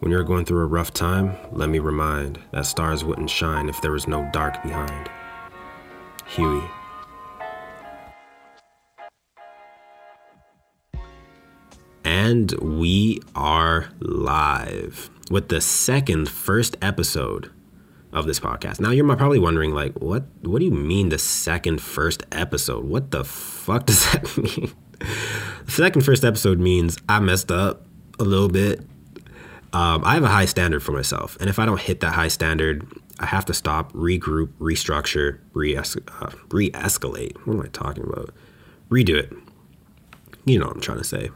When you're going through a rough time, let me remind that stars wouldn't shine if there was no dark behind. Huey. And we are live with the second first episode of this podcast. Now you're probably wondering like what what do you mean the second first episode? What the fuck does that mean? the second first episode means I messed up a little bit. Um, I have a high standard for myself, and if I don't hit that high standard, I have to stop, regroup, restructure, re uh, re-escalate. What am I talking about? Redo it. You know what I'm trying to say.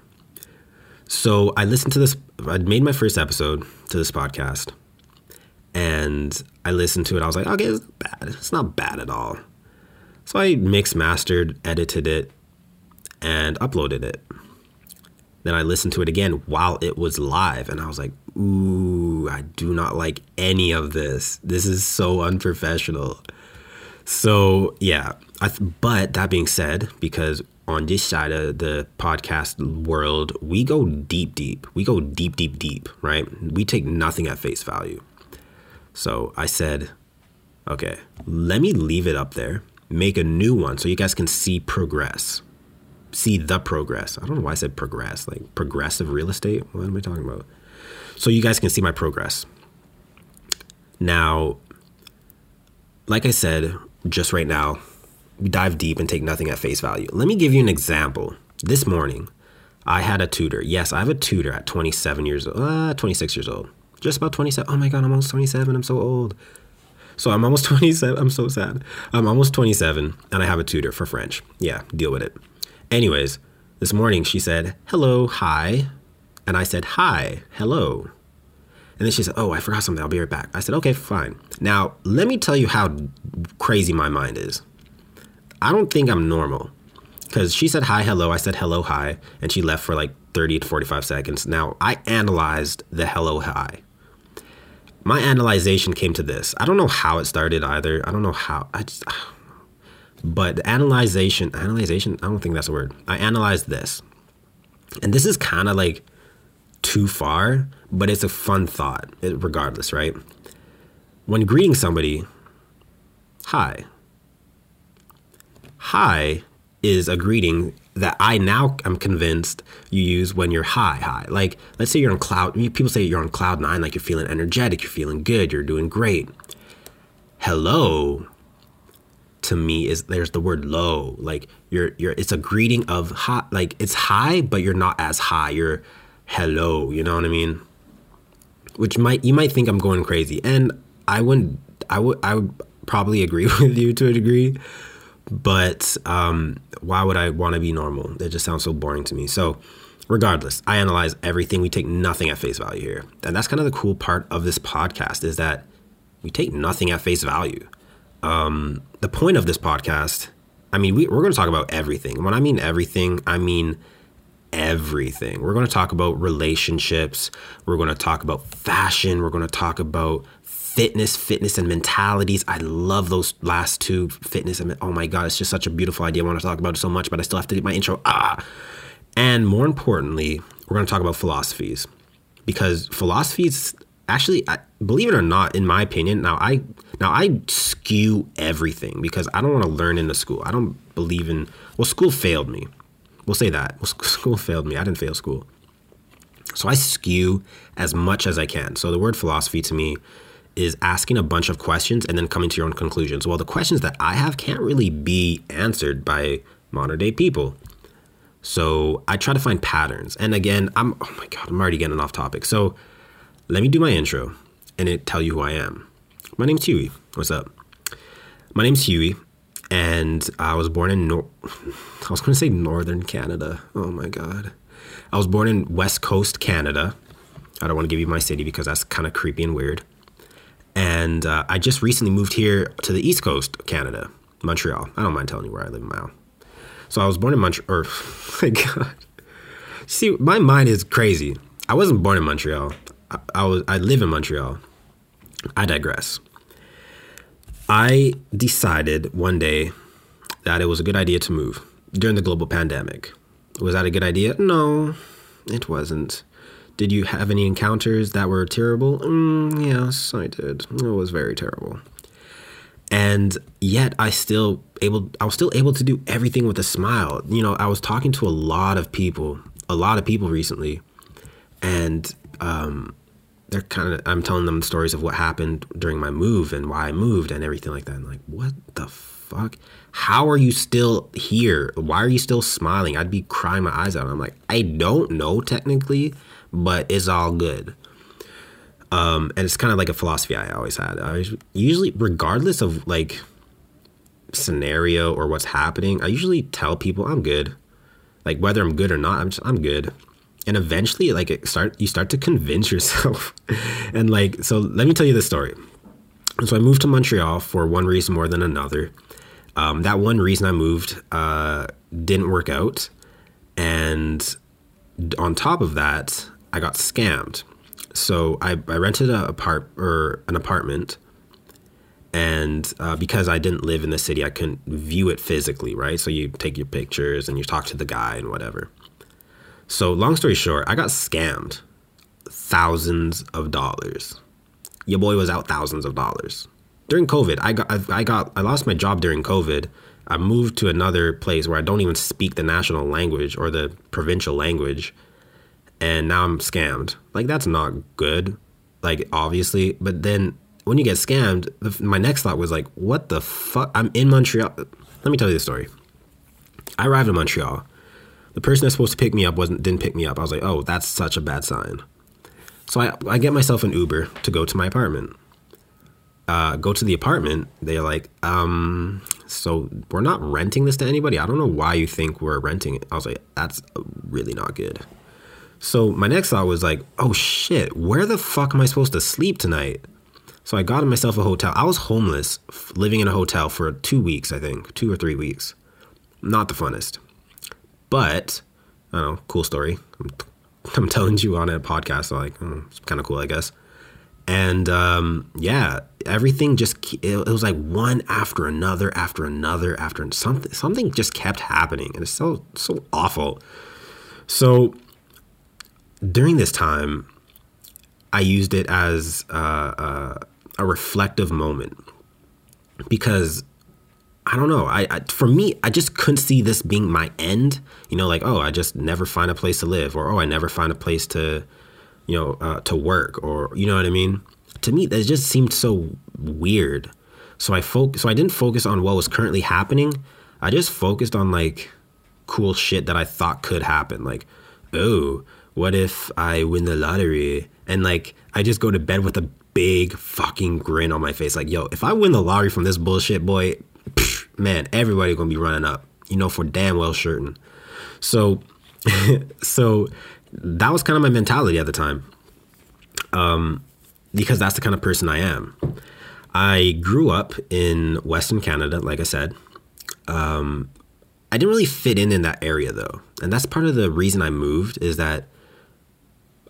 So I listened to this. I made my first episode to this podcast, and I listened to it. I was like, okay, it's bad. It's not bad at all. So I mixed, mastered, edited it, and uploaded it. Then I listened to it again while it was live, and I was like, ooh, I do not like any of this. This is so unprofessional. So, yeah. I, but that being said, because on this side of the podcast world, we go deep, deep. We go deep, deep, deep, right? We take nothing at face value. So I said, okay, let me leave it up there, make a new one so you guys can see progress. See the progress. I don't know why I said progress, like progressive real estate. What am I talking about? So you guys can see my progress. Now, like I said, just right now, we dive deep and take nothing at face value. Let me give you an example. This morning, I had a tutor. Yes, I have a tutor at 27 years old, uh, 26 years old. Just about 27. Oh my God, I'm almost 27. I'm so old. So I'm almost 27. I'm so sad. I'm almost 27 and I have a tutor for French. Yeah, deal with it. Anyways, this morning she said, hello, hi. And I said, hi, hello. And then she said, oh, I forgot something. I'll be right back. I said, okay, fine. Now, let me tell you how crazy my mind is. I don't think I'm normal because she said hi, hello. I said hello, hi. And she left for like 30 to 45 seconds. Now, I analyzed the hello, hi my analyzation came to this. I don't know how it started either. I don't know how. I just, but the analyzation, analyzation. I don't think that's a word. I analyzed this, and this is kind of like too far, but it's a fun thought, regardless, right? When greeting somebody, hi. Hi is a greeting that I now am convinced you use when you're high, high. Like, let's say you're on cloud, people say you're on cloud nine, like you're feeling energetic, you're feeling good, you're doing great. Hello to me is there's the word low. Like you're you're it's a greeting of high like it's high, but you're not as high. You're hello, you know what I mean? Which might you might think I'm going crazy. And I wouldn't I would I would probably agree with you to a degree but um, why would I want to be normal? It just sounds so boring to me. So, regardless, I analyze everything. We take nothing at face value here, and that's kind of the cool part of this podcast is that we take nothing at face value. Um, the point of this podcast, I mean, we, we're going to talk about everything. When I mean everything, I mean everything. We're going to talk about relationships. We're going to talk about fashion. We're going to talk about fitness, fitness and mentalities. I love those last two, fitness and oh my god, it's just such a beautiful idea. I want to talk about it so much, but I still have to do my intro. Ah, and more importantly, we're going to talk about philosophies because philosophies actually, believe it or not, in my opinion, now I now I skew everything because I don't want to learn in the school. I don't believe in well, school failed me. We'll say that. School failed me. I didn't fail school. So I skew as much as I can. So the word philosophy to me is asking a bunch of questions and then coming to your own conclusions. Well, the questions that I have can't really be answered by modern day people. So I try to find patterns. And again, I'm, oh my God, I'm already getting off topic. So let me do my intro and it tell you who I am. My name's Huey. What's up? My name's Huey and I was born in, Nor- I was going to say Northern Canada. Oh my God. I was born in West Coast, Canada. I don't want to give you my city because that's kind of creepy and weird. And uh, I just recently moved here to the East Coast of Canada, Montreal. I don't mind telling you where I live now. So I was born in Montreal. Or, my God. See, my mind is crazy. I wasn't born in Montreal. I, I was. I live in Montreal. I digress. I decided one day that it was a good idea to move during the global pandemic. Was that a good idea? No, it wasn't. Did you have any encounters that were terrible? Mm, yes, I did. It was very terrible. And yet I still able I was still able to do everything with a smile. You know, I was talking to a lot of people, a lot of people recently, and um, they're kind of I'm telling them stories of what happened during my move and why I moved and everything like that. And like, what the fuck? How are you still here? Why are you still smiling? I'd be crying my eyes out. I'm like, I don't know technically, but it's all good. Um, and it's kind of like a philosophy I always had. I usually, regardless of like scenario or what's happening, I usually tell people I'm good. Like whether I'm good or not, I'm just, I'm good. And eventually, like it start you start to convince yourself. and like so, let me tell you the story. So I moved to Montreal for one reason more than another. Um, that one reason I moved uh, didn't work out, and on top of that, I got scammed. So I, I rented a apart or an apartment, and uh, because I didn't live in the city, I couldn't view it physically, right? So you take your pictures and you talk to the guy and whatever. So long story short, I got scammed thousands of dollars. Your boy was out thousands of dollars during COVID. I got I, got I lost my job during COVID. I moved to another place where I don't even speak the national language or the provincial language and now I'm scammed. Like that's not good. Like obviously, but then when you get scammed, the, my next thought was like, what the fuck? I'm in Montreal. Let me tell you the story. I arrived in Montreal. The person that's supposed to pick me up wasn't didn't pick me up. I was like, oh, that's such a bad sign. So I, I get myself an Uber to go to my apartment. Uh, go to the apartment. They're like, um, so we're not renting this to anybody. I don't know why you think we're renting it. I was like, that's really not good. So my next thought was like, oh shit, where the fuck am I supposed to sleep tonight? So I got myself a hotel. I was homeless, living in a hotel for two weeks, I think, two or three weeks. Not the funnest, but I don't know, cool story. I'm, I'm telling you on a podcast, so like, oh, it's kind of cool, I guess. And um, yeah, everything just it, it was like one after another, after another, after something. Something just kept happening, and it's so so awful. So during this time, I used it as uh, uh, a reflective moment because I don't know. I, I, for me, I just couldn't see this being my end. You know, like oh, I just never find a place to live, or oh, I never find a place to, you know, uh, to work, or you know what I mean. To me, that just seemed so weird. So I fo- so I didn't focus on what was currently happening. I just focused on like cool shit that I thought could happen. Like, oh, what if I win the lottery? And like, I just go to bed with a big fucking grin on my face. Like, yo, if I win the lottery from this bullshit, boy, man, everybody gonna be running up, you know, for damn well certain. So, so that was kind of my mentality at the time. Um, because that's the kind of person I am. I grew up in Western Canada, like I said. Um, I didn't really fit in in that area though, and that's part of the reason I moved. Is that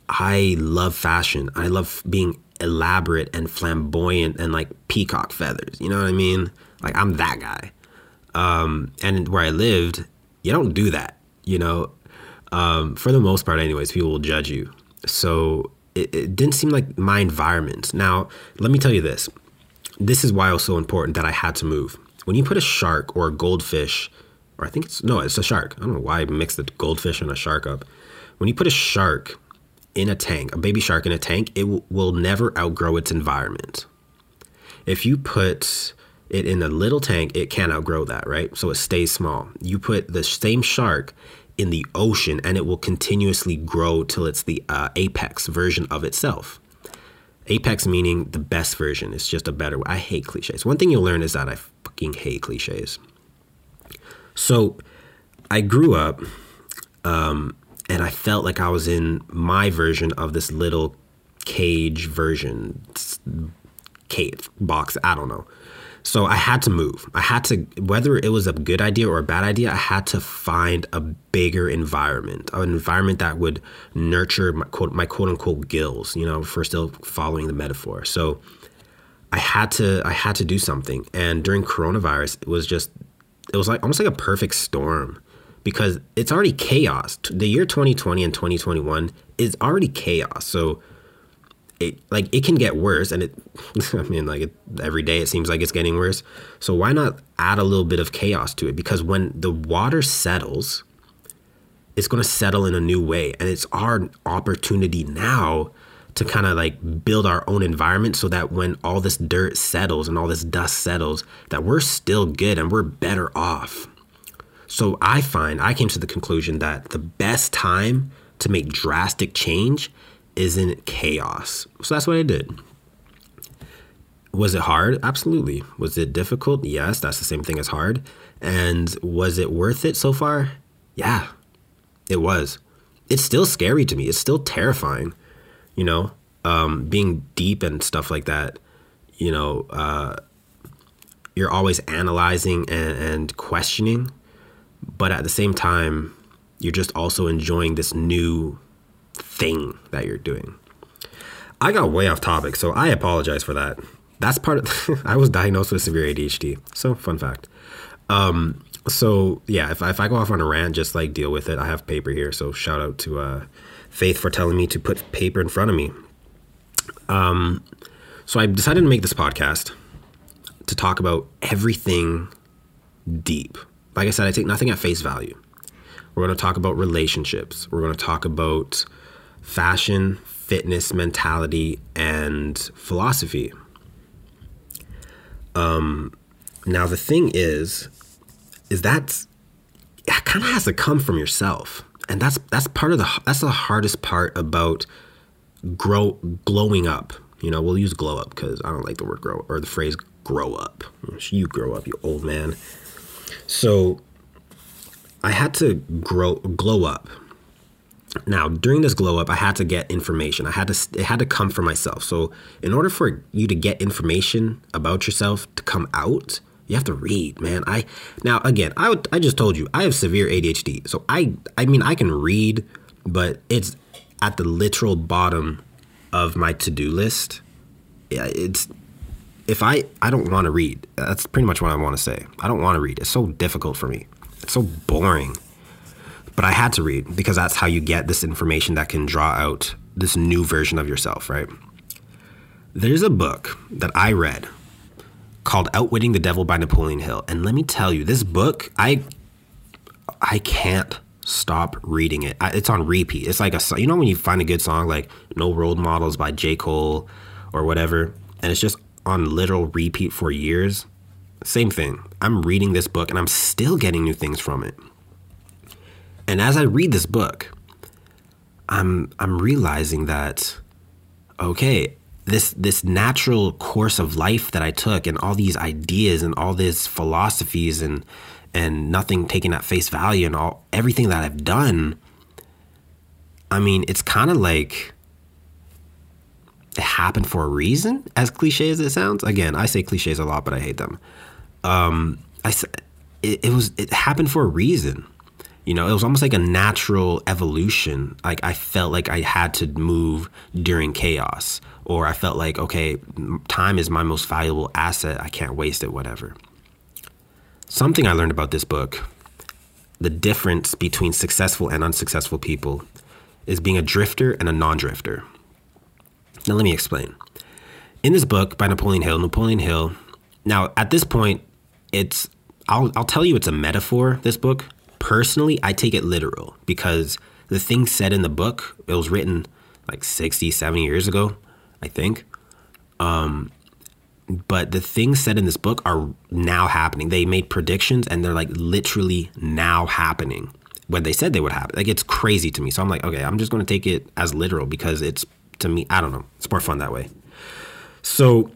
I love fashion. I love being elaborate and flamboyant and like peacock feathers. You know what I mean? Like I'm that guy. Um, and where I lived, you don't do that. You know, um, for the most part, anyways, people will judge you. So it, it didn't seem like my environment. Now, let me tell you this. This is why it was so important that I had to move. When you put a shark or a goldfish, or I think it's no, it's a shark. I don't know why I mixed the goldfish and a shark up. When you put a shark in a tank, a baby shark in a tank, it w- will never outgrow its environment. If you put it in a little tank, it can't outgrow that, right? So it stays small. You put the same shark in the ocean and it will continuously grow till it's the uh, apex version of itself. Apex meaning the best version. It's just a better way. I hate cliches. One thing you'll learn is that I fucking hate cliches. So I grew up um, and I felt like I was in my version of this little cage version, cave box. I don't know. So I had to move. I had to, whether it was a good idea or a bad idea, I had to find a bigger environment, an environment that would nurture my quote, my quote unquote gills, you know, for still following the metaphor. So I had to, I had to do something. And during coronavirus, it was just, it was like almost like a perfect storm because it's already chaos. The year 2020 and 2021 is already chaos. So it like it can get worse and it i mean like it, every day it seems like it's getting worse. So why not add a little bit of chaos to it? Because when the water settles it's going to settle in a new way and it's our opportunity now to kind of like build our own environment so that when all this dirt settles and all this dust settles that we're still good and we're better off. So i find i came to the conclusion that the best time to make drastic change isn't chaos. So that's what I did. Was it hard? Absolutely. Was it difficult? Yes, that's the same thing as hard. And was it worth it so far? Yeah, it was. It's still scary to me. It's still terrifying, you know, um, being deep and stuff like that. You know, uh, you're always analyzing and, and questioning, but at the same time, you're just also enjoying this new thing that you're doing. I got way off topic, so I apologize for that. That's part of. I was diagnosed with severe ADHD. So fun fact. Um, so yeah, if, if I go off on a rant, just like deal with it. I have paper here, so shout out to uh, Faith for telling me to put paper in front of me. Um, so I decided to make this podcast to talk about everything deep. Like I said, I take nothing at face value. We're going to talk about relationships. We're going to talk about fashion, fitness, mentality, and philosophy. Um, now the thing is, is that it kind of has to come from yourself, and that's that's part of the that's the hardest part about grow glowing up. You know, we'll use glow up because I don't like the word grow or the phrase grow up. You grow up, you old man. So I had to grow glow up now, during this glow up, I had to get information. I had to it had to come from myself. So, in order for you to get information about yourself to come out, you have to read, man. I now again, I would, I just told you I have severe ADHD. So I I mean I can read, but it's at the literal bottom of my to-do list. Yeah, it's if I I don't want to read. That's pretty much what I want to say. I don't want to read. It's so difficult for me. It's so boring. But I had to read because that's how you get this information that can draw out this new version of yourself, right? There's a book that I read called Outwitting the Devil by Napoleon Hill. And let me tell you, this book, I I can't stop reading it. I, it's on repeat. It's like a you know when you find a good song like No Role Models by J. Cole or whatever, and it's just on literal repeat for years. Same thing. I'm reading this book and I'm still getting new things from it. And as I read this book, I'm I'm realizing that okay, this this natural course of life that I took and all these ideas and all these philosophies and and nothing taken at face value and all everything that I've done I mean, it's kind of like it happened for a reason, as cliche as it sounds. Again, I say cliches a lot, but I hate them. Um, I it, it was it happened for a reason. You know, it was almost like a natural evolution. Like I felt like I had to move during chaos, or I felt like, okay, time is my most valuable asset. I can't waste it, whatever. Something I learned about this book the difference between successful and unsuccessful people is being a drifter and a non drifter. Now, let me explain. In this book by Napoleon Hill, Napoleon Hill, now at this point, it's, I'll, I'll tell you it's a metaphor, this book, personally, I take it literal because the things said in the book, it was written like 60, 70 years ago, I think. Um, but the things said in this book are now happening. They made predictions and they're like literally now happening when they said they would happen. Like it's crazy to me. So I'm like, okay, I'm just going to take it as literal because it's to me, I don't know, it's more fun that way. So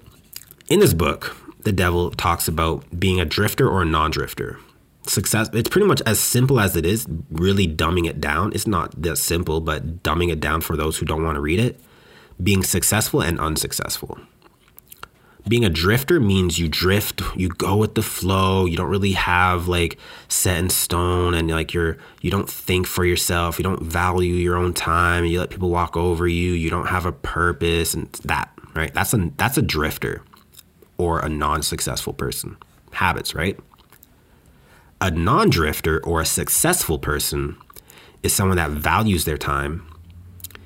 in this book, the devil talks about being a drifter or a non drifter success it's pretty much as simple as it is really dumbing it down. It's not that simple but dumbing it down for those who don't want to read it. Being successful and unsuccessful. Being a drifter means you drift you go with the flow you don't really have like set in stone and like you're you don't think for yourself you don't value your own time you let people walk over you you don't have a purpose and that right? That's a that's a drifter or a non-successful person. Habits right a non drifter or a successful person is someone that values their time,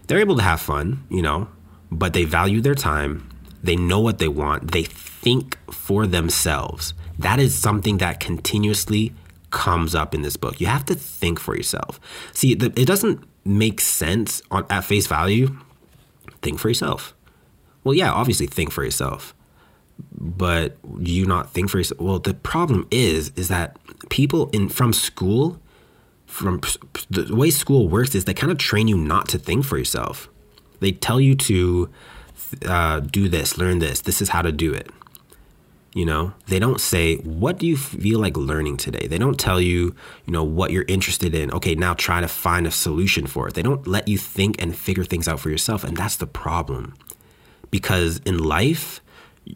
they're able to have fun, you know, but they value their time. They know what they want. They think for themselves. That is something that continuously comes up in this book. You have to think for yourself. See, the, it doesn't make sense on at face value. Think for yourself. Well, yeah, obviously think for yourself. But you not think for yourself? Well, the problem is is that people in from school from the way school works is they kind of train you not to think for yourself. They tell you to uh, do this, learn this. This is how to do it. You know, they don't say, what do you feel like learning today? They don't tell you, you know, what you're interested in. Okay, now try to find a solution for it. They don't let you think and figure things out for yourself. And that's the problem. Because in life,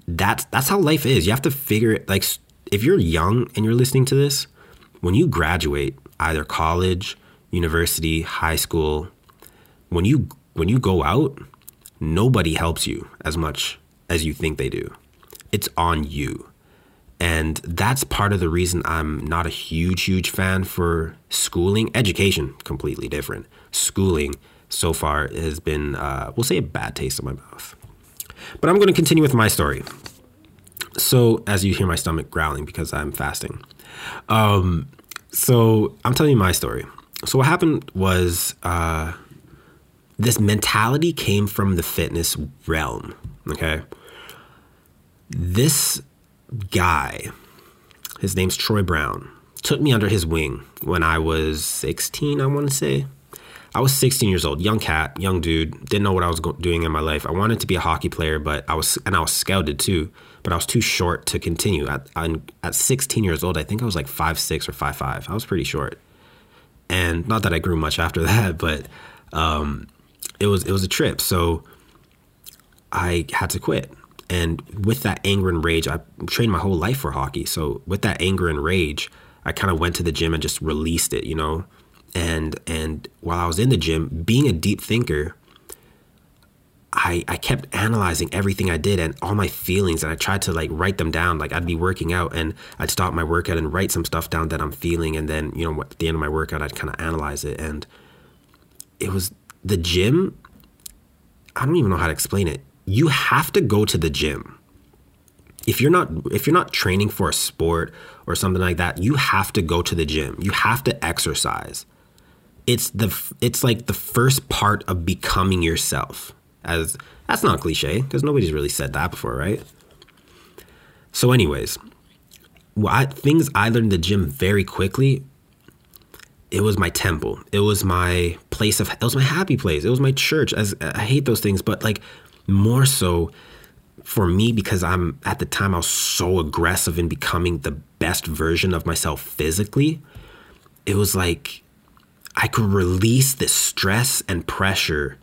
that's that's how life is. You have to figure it like if you're young and you're listening to this, when you graduate, either college, university, high school, when you when you go out, nobody helps you as much as you think they do. It's on you. And that's part of the reason I'm not a huge, huge fan for schooling. Education, completely different. Schooling so far has been, uh, we'll say, a bad taste in my mouth. But I'm going to continue with my story. So, as you hear my stomach growling because I'm fasting, um, so I'm telling you my story. So what happened was uh, this mentality came from the fitness realm. Okay, this guy, his name's Troy Brown, took me under his wing when I was 16. I want to say. I was 16 years old, young cat, young dude, didn't know what I was doing in my life. I wanted to be a hockey player, but I was, and I was scouted too but I was too short to continue. At, at 16 years old, I think I was like five six or five five. I was pretty short, and not that I grew much after that, but um, it was it was a trip. So I had to quit, and with that anger and rage, I trained my whole life for hockey. So with that anger and rage, I kind of went to the gym and just released it, you know. And and while I was in the gym, being a deep thinker, I, I kept analyzing everything I did and all my feelings and I tried to like write them down. Like I'd be working out and I'd stop my workout and write some stuff down that I'm feeling and then, you know, at the end of my workout I'd kind of analyze it and it was the gym I don't even know how to explain it. You have to go to the gym. If you're not if you're not training for a sport or something like that, you have to go to the gym. You have to exercise. It's the it's like the first part of becoming yourself as that's not cliche because nobody's really said that before, right? So, anyways, what things I learned in the gym very quickly. It was my temple. It was my place of. It was my happy place. It was my church. As I hate those things, but like more so for me because I'm at the time I was so aggressive in becoming the best version of myself physically. It was like I could release this stress and pressure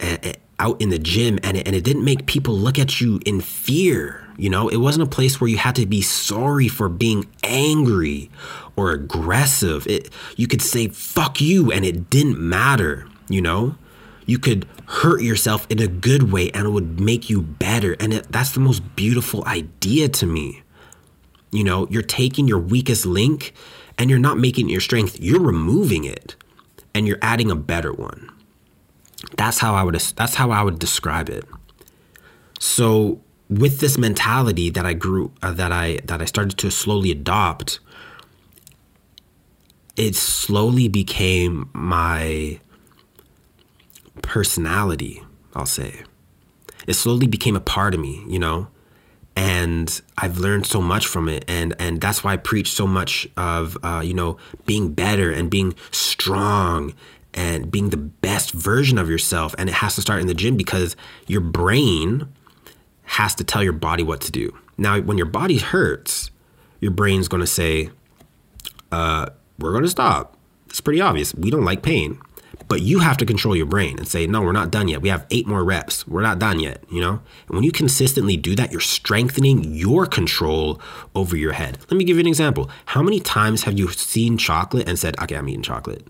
eh, eh, out in the gym and it, and it didn't make people look at you in fear. You know, it wasn't a place where you had to be sorry for being angry or aggressive. It, you could say, fuck you, and it didn't matter, you know? You could hurt yourself in a good way and it would make you better. And it, that's the most beautiful idea to me. You know, you're taking your weakest link and you're not making it your strength, you're removing it and you're adding a better one. That's how I would that's how I would describe it. So with this mentality that I grew uh, that I that I started to slowly adopt, it slowly became my personality, I'll say. It slowly became a part of me, you know? And I've learned so much from it. And, and that's why I preach so much of, uh, you know, being better and being strong and being the best version of yourself. And it has to start in the gym because your brain has to tell your body what to do. Now, when your body hurts, your brain's going to say, uh, We're going to stop. It's pretty obvious. We don't like pain. But you have to control your brain and say, no, we're not done yet. We have eight more reps. We're not done yet, you know? And when you consistently do that, you're strengthening your control over your head. Let me give you an example. How many times have you seen chocolate and said, okay, I'm eating chocolate?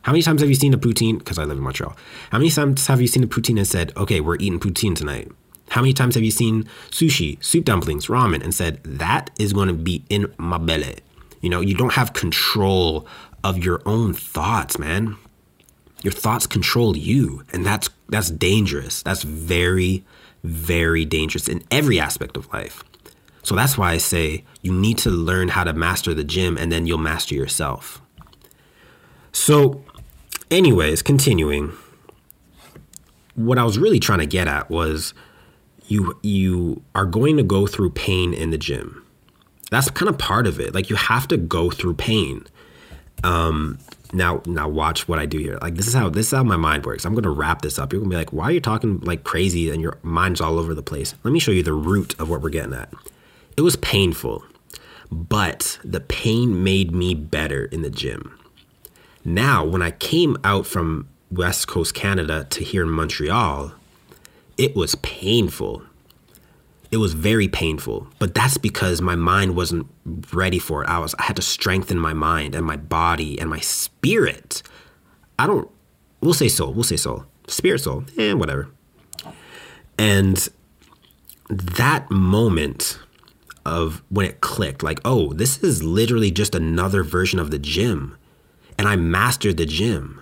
How many times have you seen a poutine? Because I live in Montreal. How many times have you seen a poutine and said, okay, we're eating poutine tonight? How many times have you seen sushi, soup dumplings, ramen, and said, that is going to be in my belly? You know, you don't have control of your own thoughts, man. Your thoughts control you, and that's that's dangerous. That's very very dangerous in every aspect of life. So that's why I say you need to learn how to master the gym and then you'll master yourself. So anyways, continuing what I was really trying to get at was you you are going to go through pain in the gym. That's kind of part of it. Like you have to go through pain. Um, now now watch what I do here. Like this is how this is how my mind works. I'm gonna wrap this up. You're gonna be like, why are you talking like crazy and your mind's all over the place? Let me show you the root of what we're getting at. It was painful, but the pain made me better in the gym. Now, when I came out from West Coast Canada to here in Montreal, it was painful it was very painful but that's because my mind wasn't ready for it. I was i had to strengthen my mind and my body and my spirit. I don't we'll say soul we'll say soul. Spirit soul eh, whatever. And that moment of when it clicked like oh this is literally just another version of the gym. And i mastered the gym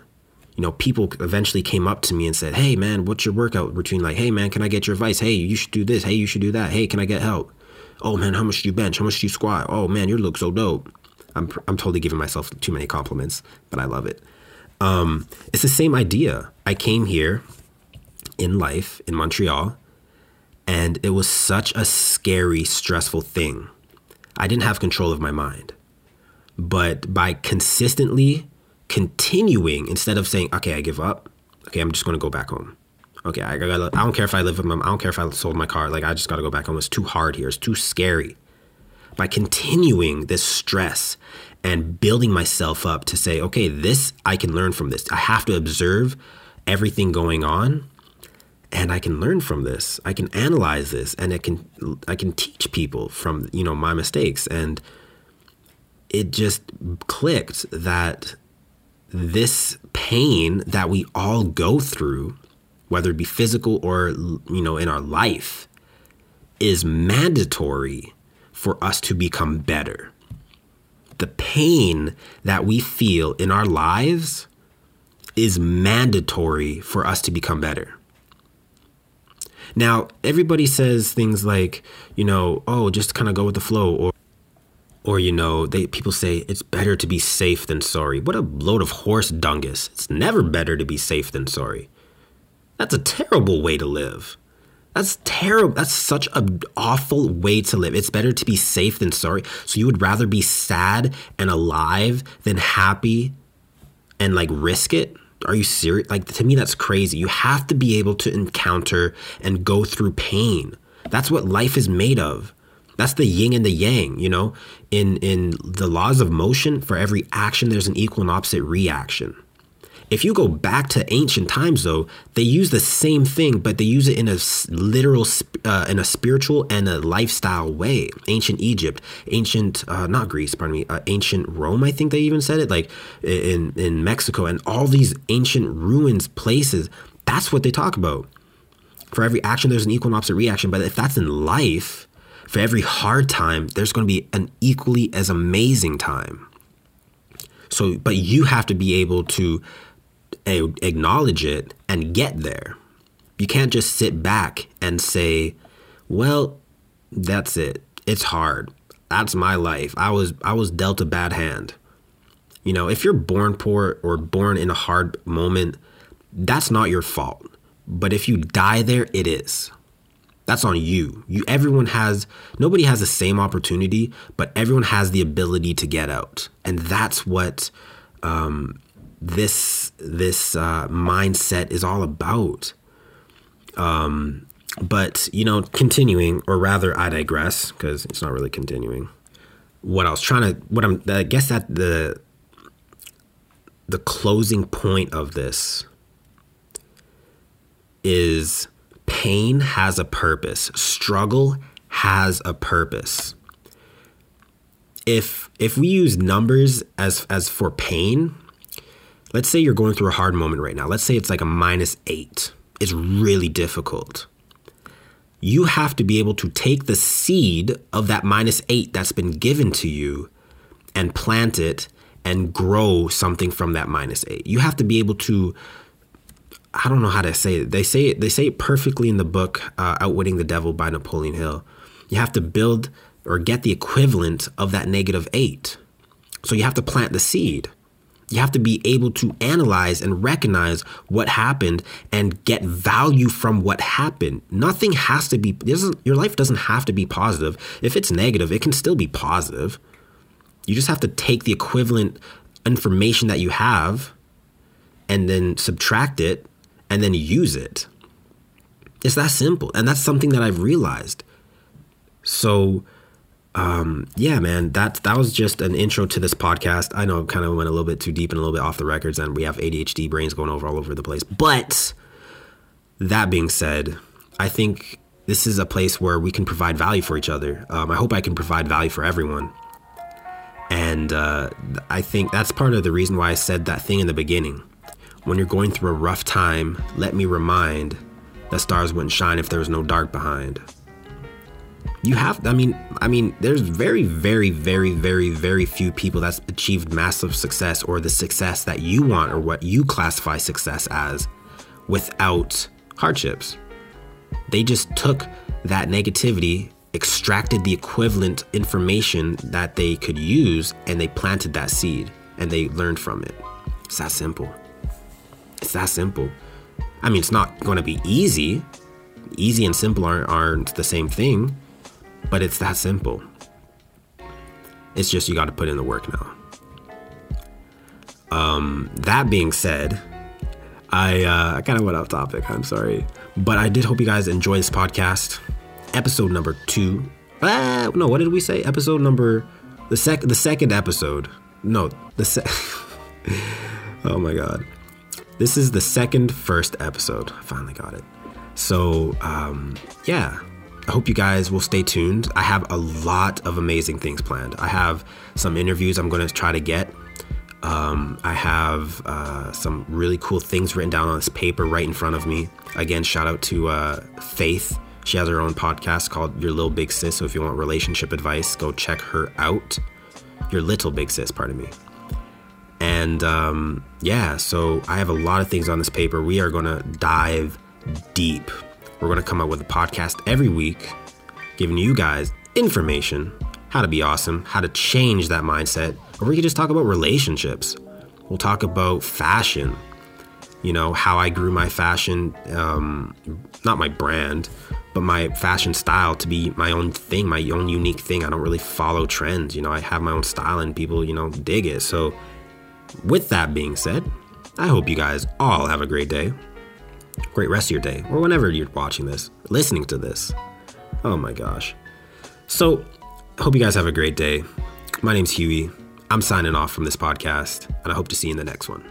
you know, people eventually came up to me and said, Hey, man, what's your workout routine like? Hey, man, can I get your advice? Hey, you should do this. Hey, you should do that. Hey, can I get help? Oh, man, how much do you bench? How much do you squat? Oh, man, you look so dope. I'm, I'm totally giving myself too many compliments, but I love it. Um, it's the same idea. I came here in life in Montreal, and it was such a scary, stressful thing. I didn't have control of my mind. But by consistently continuing instead of saying, okay, I give up. Okay, I'm just going to go back home. Okay, I, gotta, I don't care if I live with my, I don't care if I sold my car. Like, I just got to go back home. It's too hard here. It's too scary. By continuing this stress and building myself up to say, okay, this, I can learn from this. I have to observe everything going on and I can learn from this. I can analyze this and it can, I can teach people from, you know, my mistakes. And it just clicked that this pain that we all go through, whether it be physical or you know in our life, is mandatory for us to become better. The pain that we feel in our lives is mandatory for us to become better. Now, everybody says things like, you know, oh, just kind of go with the flow or or you know they people say it's better to be safe than sorry. What a load of horse dungus. It's never better to be safe than sorry. That's a terrible way to live. That's terrible that's such an awful way to live. It's better to be safe than sorry. So you would rather be sad and alive than happy and like risk it? Are you serious like to me that's crazy. You have to be able to encounter and go through pain. That's what life is made of that's the yin and the yang, you know? In in the laws of motion, for every action there's an equal and opposite reaction. If you go back to ancient times though, they use the same thing, but they use it in a literal uh, in a spiritual and a lifestyle way. Ancient Egypt, ancient uh, not Greece, pardon me, uh, ancient Rome, I think they even said it like in in Mexico and all these ancient ruins places. That's what they talk about. For every action there's an equal and opposite reaction, but if that's in life, for every hard time, there's going to be an equally as amazing time. So, but you have to be able to eh, acknowledge it and get there. You can't just sit back and say, "Well, that's it. It's hard. That's my life. I was I was dealt a bad hand." You know, if you're born poor or born in a hard moment, that's not your fault. But if you die there, it is. That's on you. You everyone has nobody has the same opportunity, but everyone has the ability to get out. And that's what um, this this uh, mindset is all about. Um, but you know, continuing, or rather, I digress because it's not really continuing. What I was trying to, what I'm, I guess that the the closing point of this is pain has a purpose. Struggle has a purpose. If if we use numbers as as for pain, let's say you're going through a hard moment right now. Let's say it's like a minus 8. It's really difficult. You have to be able to take the seed of that minus 8 that's been given to you and plant it and grow something from that minus eight. You have to be able to. I don't know how to say it. They say it. They say it perfectly in the book uh, "Outwitting the Devil" by Napoleon Hill. You have to build or get the equivalent of that negative eight. So you have to plant the seed. You have to be able to analyze and recognize what happened and get value from what happened. Nothing has to be, your life doesn't have to be positive. If it's negative, it can still be positive. You just have to take the equivalent information that you have and then subtract it and then use it. It's that simple. And that's something that I've realized. So, um, yeah, man, that that was just an intro to this podcast. I know, I kind of went a little bit too deep and a little bit off the records, and we have ADHD brains going over all over the place. But that being said, I think this is a place where we can provide value for each other. Um, I hope I can provide value for everyone, and uh, I think that's part of the reason why I said that thing in the beginning. When you're going through a rough time, let me remind that stars wouldn't shine if there was no dark behind. You have i mean i mean there's very very very very very few people that's achieved massive success or the success that you want or what you classify success as without hardships. They just took that negativity extracted the equivalent information that they could use and they planted that seed and they learned from it. It's that simple it's that simple i mean it's not going to be easy easy and simple aren't, aren't the same thing but it's that simple. It's just you got to put in the work now. Um, that being said, I uh, I kind of went off topic. I'm sorry, but I did hope you guys enjoy this podcast, episode number two. Uh, no, what did we say? Episode number the sec the second episode. No, the se- Oh my god, this is the second first episode. I finally got it. So um, yeah, I hope you guys will stay tuned. I have a lot of amazing things planned. I have some interviews I'm going to try to get. Um, I have uh, some really cool things written down on this paper right in front of me. Again, shout out to uh, Faith. She has her own podcast called Your Little Big Sis. So if you want relationship advice, go check her out. Your Little Big Sis, pardon me. And um, yeah, so I have a lot of things on this paper. We are going to dive deep we're going to come up with a podcast every week, giving you guys information, how to be awesome, how to change that mindset, or we can just talk about relationships. We'll talk about fashion, you know, how I grew my fashion, um, not my brand, but my fashion style to be my own thing, my own unique thing. I don't really follow trends. You know, I have my own style and people, you know, dig it. So, with that being said, I hope you guys all have a great day great rest of your day, or whenever you're watching this, listening to this. Oh my gosh. So, hope you guys have a great day. My name's Huey. I'm signing off from this podcast, and I hope to see you in the next one.